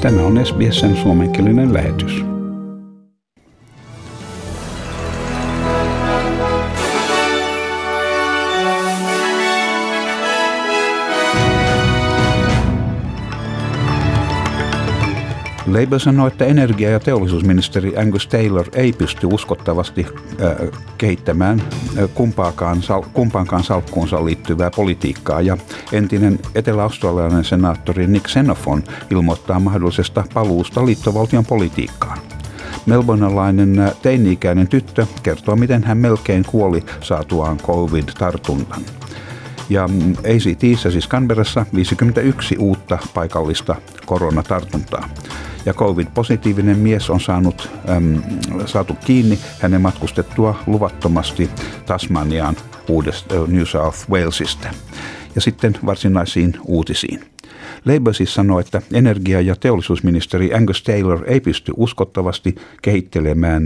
Tämä on SBSn suomenkielinen lähetys. Labour sanoi, että energia- ja teollisuusministeri Angus Taylor ei pysty uskottavasti äh, kehittämään kumpaakaan, sal, kumpaankaan salkkuunsa liittyvää politiikkaa ja entinen etelä-australialainen senaattori Nick Xenophon ilmoittaa mahdollisesta paluusta liittovaltion politiikkaan. Melbournalainen teini-ikäinen tyttö kertoo, miten hän melkein kuoli saatuaan covid-tartunnan. Ja mm, ACTissä, siis Canberrassa, 51 uutta paikallista koronatartuntaa ja COVID-positiivinen mies on saanut, äm, saatu kiinni hänen matkustettua luvattomasti Tasmaniaan uudesta New South Walesista. Ja sitten varsinaisiin uutisiin. Labour siis sanoi, että energia- ja teollisuusministeri Angus Taylor ei pysty uskottavasti kehittelemään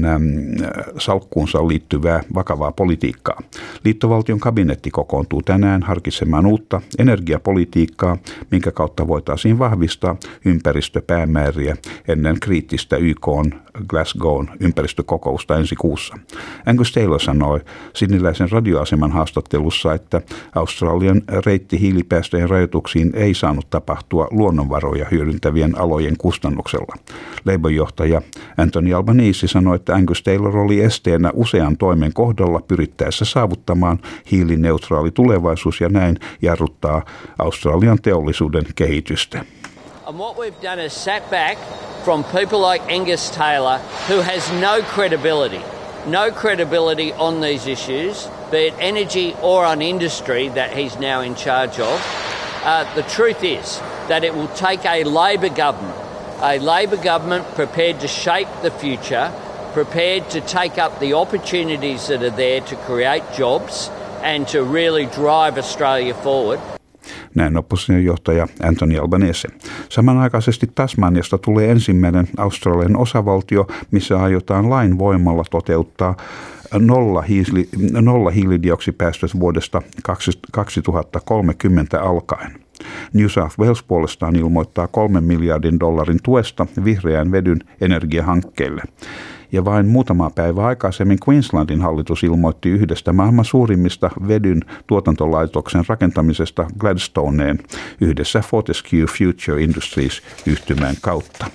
salkkuunsa liittyvää vakavaa politiikkaa. Liittovaltion kabinetti kokoontuu tänään harkitsemaan uutta energiapolitiikkaa, minkä kautta voitaisiin vahvistaa ympäristöpäämääriä ennen kriittistä YK Glasgown ympäristökokousta ensi kuussa. Angus Taylor sanoi siniläisen radioaseman haastattelussa, että Australian reitti hiilipäästöjen rajoituksiin ei saanut tapahtua luonnonvaroja hyödyntävien alojen kustannuksella. Labour-johtaja Anthony Albanese sanoi, että Angus Taylor oli esteenä usean toimen kohdalla pyrittäessä saavuttamaan hiilineutraali tulevaisuus ja näin jarruttaa Australian teollisuuden kehitystä. And what we've done is sat back from people like Angus Taylor, who has no credibility, no credibility on these issues, be it energy or on industry that he's now in charge of. Uh, the truth is that it will take a Labor government, a Labor government prepared to shape the future, prepared to take up the opportunities that are there to create jobs and to really drive Australia forward. Näin opposition johtaja Anthony Albanese. Samanaikaisesti Tasmaniasta tulee ensimmäinen Australian osavaltio, missä aiotaan lain voimalla toteuttaa nolla, hiili, nolla hiilidioksipäästöt vuodesta 2030 alkaen. New South Wales puolestaan ilmoittaa kolmen miljardin dollarin tuesta vihreän vedyn energiahankkeelle ja vain muutama päivä aikaisemmin Queenslandin hallitus ilmoitti yhdestä maailman suurimmista vedyn tuotantolaitoksen rakentamisesta Gladstoneen yhdessä Fortescue Future Industries yhtymän kautta.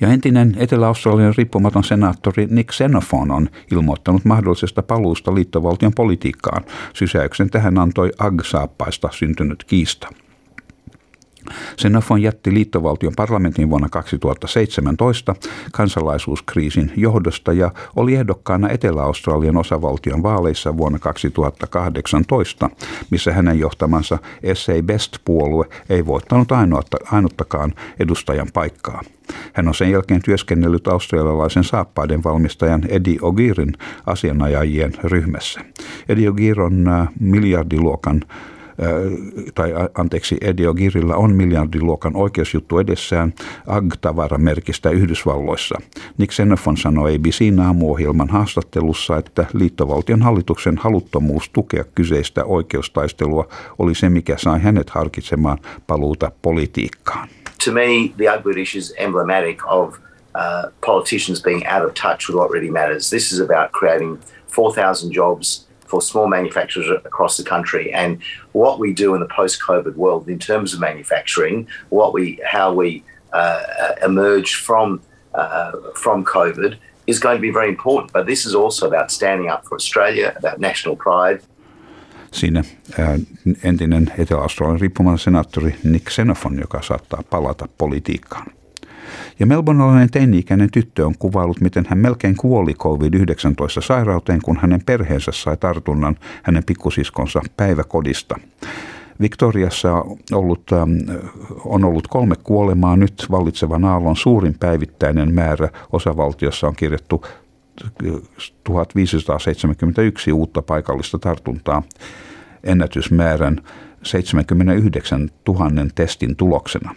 Ja entinen Etelä-Australian riippumaton senaattori Nick Xenophon on ilmoittanut mahdollisesta paluusta liittovaltion politiikkaan. Sysäyksen tähän antoi Ag-saappaista syntynyt kiista. Senafon jätti liittovaltion parlamentin vuonna 2017 kansalaisuuskriisin johdosta ja oli ehdokkaana Etelä-Australian osavaltion vaaleissa vuonna 2018, missä hänen johtamansa SA Best-puolue ei voittanut ainuttakaan edustajan paikkaa. Hän on sen jälkeen työskennellyt australialaisen saappaiden valmistajan Eddie Ogirin asianajajien ryhmässä. Eddie Ogir on äh, miljardiluokan tai anteeksi, Edio Girillä on miljardiluokan oikeusjuttu edessään Ag-tavaramerkistä Yhdysvalloissa. Nick Xenophon sanoi ABCn aamuohjelman haastattelussa, että liittovaltion hallituksen haluttomuus tukea kyseistä oikeustaistelua oli se, mikä sai hänet harkitsemaan paluuta politiikkaan. To me, the Ag issue is emblematic of uh, politicians being out of touch with what really matters. This is about creating 4,000 jobs for small manufacturers across the country. And what we do in the post-COVID world in terms of manufacturing, what we, how we uh, emerge from uh, from COVID is going to be very important. But this is also about standing up for Australia, about national pride. Siinä entinen Etelä-Australian riippumaton senaattori Nick Xenophon, joka saattaa palata politiikkaan. Ja melbournalainen teini-ikäinen tyttö on kuvailut, miten hän melkein kuoli COVID-19 sairauteen, kun hänen perheensä sai tartunnan hänen pikkusiskonsa päiväkodista. Victoriassa ollut, ähm, on ollut kolme kuolemaa. Nyt vallitsevan aallon suurin päivittäinen määrä osavaltiossa on kirjattu 1571 uutta paikallista tartuntaa ennätysmäärän 79 000 testin tuloksena.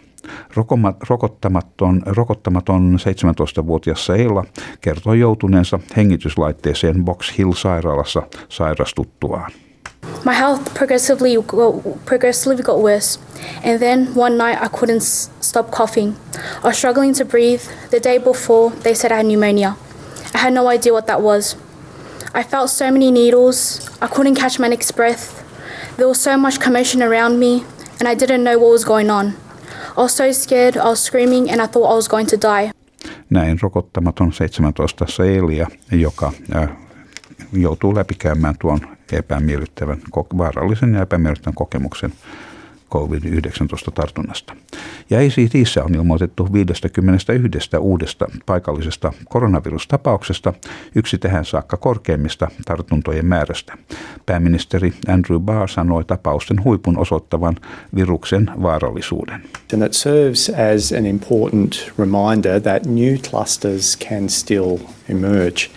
Rokottamaton, rokottamaton 17-vuotias Seila kertoi joutuneensa hengityslaitteeseen Box Hill-sairaalassa sairastuttuaan. My health progressively, progressively got worse And then one night I couldn't stop coughing. I was struggling to breathe. The day before, they said I had pneumonia. I had no idea what that was. I felt so many needles. I couldn't catch my next breath. There was so much commotion around me, and I didn't know what was going on. I was so scared, I was screaming, and I thought I was going to die. Näin rokottamaton 17 Seelia, joka äh, joutuu läpikäymään tuon epämiellyttävän, vaarallisen ja epämiellyttävän kokemuksen COVID-19-tartunnasta. Ja ACTissä on ilmoitettu 51 uudesta paikallisesta koronavirustapauksesta, yksi tähän saakka korkeimmista tartuntojen määrästä. Pääministeri Andrew Barr sanoi tapausten huipun osoittavan viruksen vaarallisuuden. And it serves as an important reminder that new clusters can still emerge,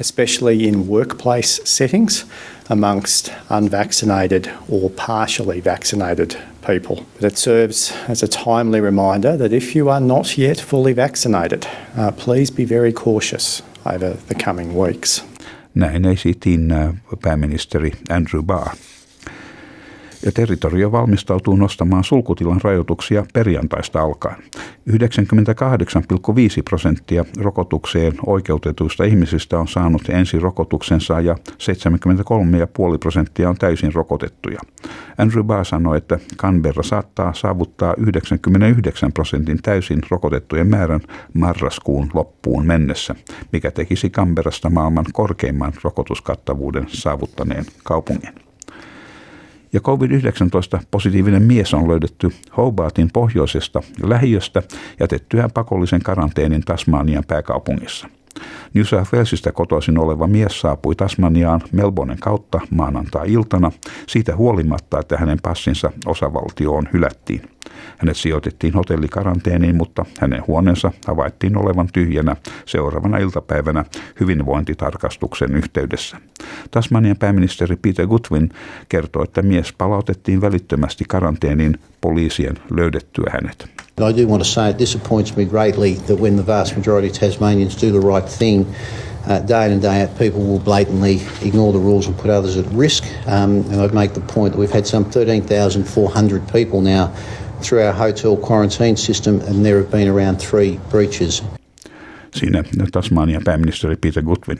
especially in workplace settings amongst unvaccinated or partially vaccinated people. But it serves as a timely reminder that if you are not yet fully vaccinated, uh, please be very cautious over the coming weeks. Näin esitin äh, pääministeri Andrew Barr. Ja territorio valmistautuu nostamaan sulkutilan rajoituksia perjantaista alkaen. 98,5 prosenttia rokotukseen oikeutetuista ihmisistä on saanut ensi rokotuksensa ja 73,5 prosenttia on täysin rokotettuja. Andrew Barr sanoi, että Canberra saattaa saavuttaa 99 prosentin täysin rokotettujen määrän marraskuun loppuun mennessä, mikä tekisi Canberrasta maailman korkeimman rokotuskattavuuden saavuttaneen kaupungin ja COVID-19 positiivinen mies on löydetty Hobartin pohjoisesta lähiöstä jätettyään pakollisen karanteenin Tasmanian pääkaupungissa. New South Walesista kotoisin oleva mies saapui Tasmaniaan Melbournen kautta maanantai-iltana siitä huolimatta, että hänen passinsa osavaltioon hylättiin. Hänet sijoitettiin hotellikaranteeniin, mutta hänen huoneensa havaittiin olevan tyhjänä seuraavana iltapäivänä hyvinvointitarkastuksen yhteydessä. Tasmanian pääministeri Peter Goodwin kertoi, että mies palautettiin välittömästi karanteeniin poliisien löydettyä hänet. I do want to say it disappoints me greatly that when the vast majority of Tasmanians do the right thing, uh, day in and day out, people will blatantly ignore the rules and put others at risk. Um, and I'd make the point that we've had some 13,400 people now through our hotel quarantine system, and there have been around three breaches. Siinä Tasmanian pääministeri Peter Goodwin.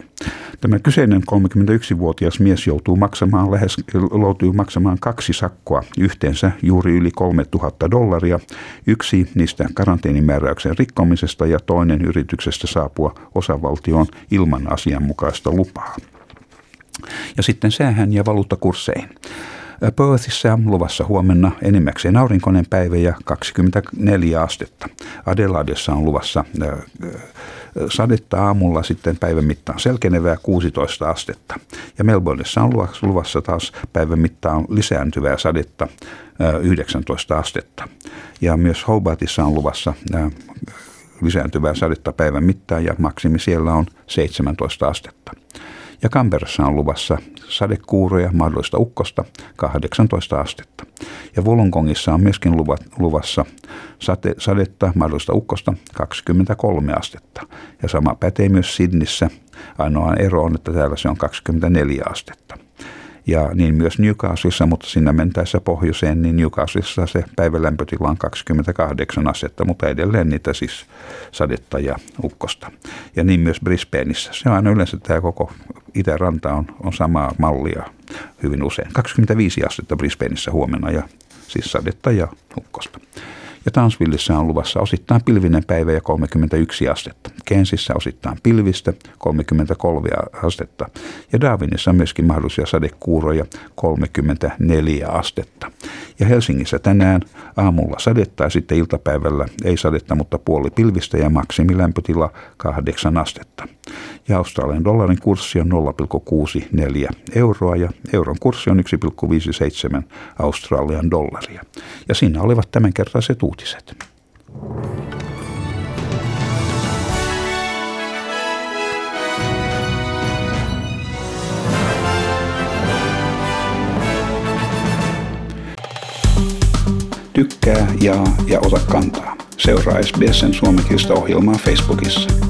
Tämä kyseinen 31-vuotias mies joutuu maksamaan lähes joutuu maksamaan kaksi sakkoa, yhteensä juuri yli 3000 dollaria. Yksi niistä karanteenimääräyksen rikkomisesta ja toinen yrityksestä saapua osavaltioon ilman asianmukaista lupaa. Ja sitten säähän ja valuuttakursseihin. Perthissä luvassa huomenna enimmäkseen aurinkoinen päivä ja 24 astetta. Adelaidessa on luvassa sadetta aamulla sitten päivän mittaan selkenevää 16 astetta. Ja Melbourneissa on luvassa taas päivän mittaan lisääntyvää sadetta 19 astetta. Ja myös Hobartissa on luvassa lisääntyvää sadetta päivän mittaan ja maksimi siellä on 17 astetta. Ja Kamperassa on luvassa sadekuuroja, mahdollista ukkosta 18 astetta. Ja Wollongongissa on myöskin luvassa sate, sadetta, mahdollista ukkosta 23 astetta. Ja sama pätee myös Sydnissä. Ainoa ero on, että täällä se on 24 astetta. Ja niin myös Newcastleissa, mutta sinne mentäessä pohjoiseen, niin Newcastleissa se päivälämpötila on 28 astetta, mutta edelleen niitä siis sadetta ja ukkosta. Ja niin myös Brisbaneissa. Se on aina yleensä tämä koko itäranta on, on samaa mallia hyvin usein. 25 astetta Brisbaneissa huomenna ja siis sadetta ja ukkosta ja Townsvilleissa on luvassa osittain pilvinen päivä ja 31 astetta. Kensissä osittain pilvistä 33 astetta ja Darwinissa on myöskin mahdollisia sadekuuroja 34 astetta. Ja Helsingissä tänään aamulla sadetta ja sitten iltapäivällä ei sadetta, mutta puoli pilvistä ja maksimilämpötila 8 astetta. Ja Australian dollarin kurssi on 0,64 euroa ja euron kurssi on 1,57 Australian dollaria. Ja siinä olivat tämänkertaiset uutiset. Tykkää, jaa ja ota kantaa. Seuraa SBSn suomenkielistä ohjelmaa Facebookissa.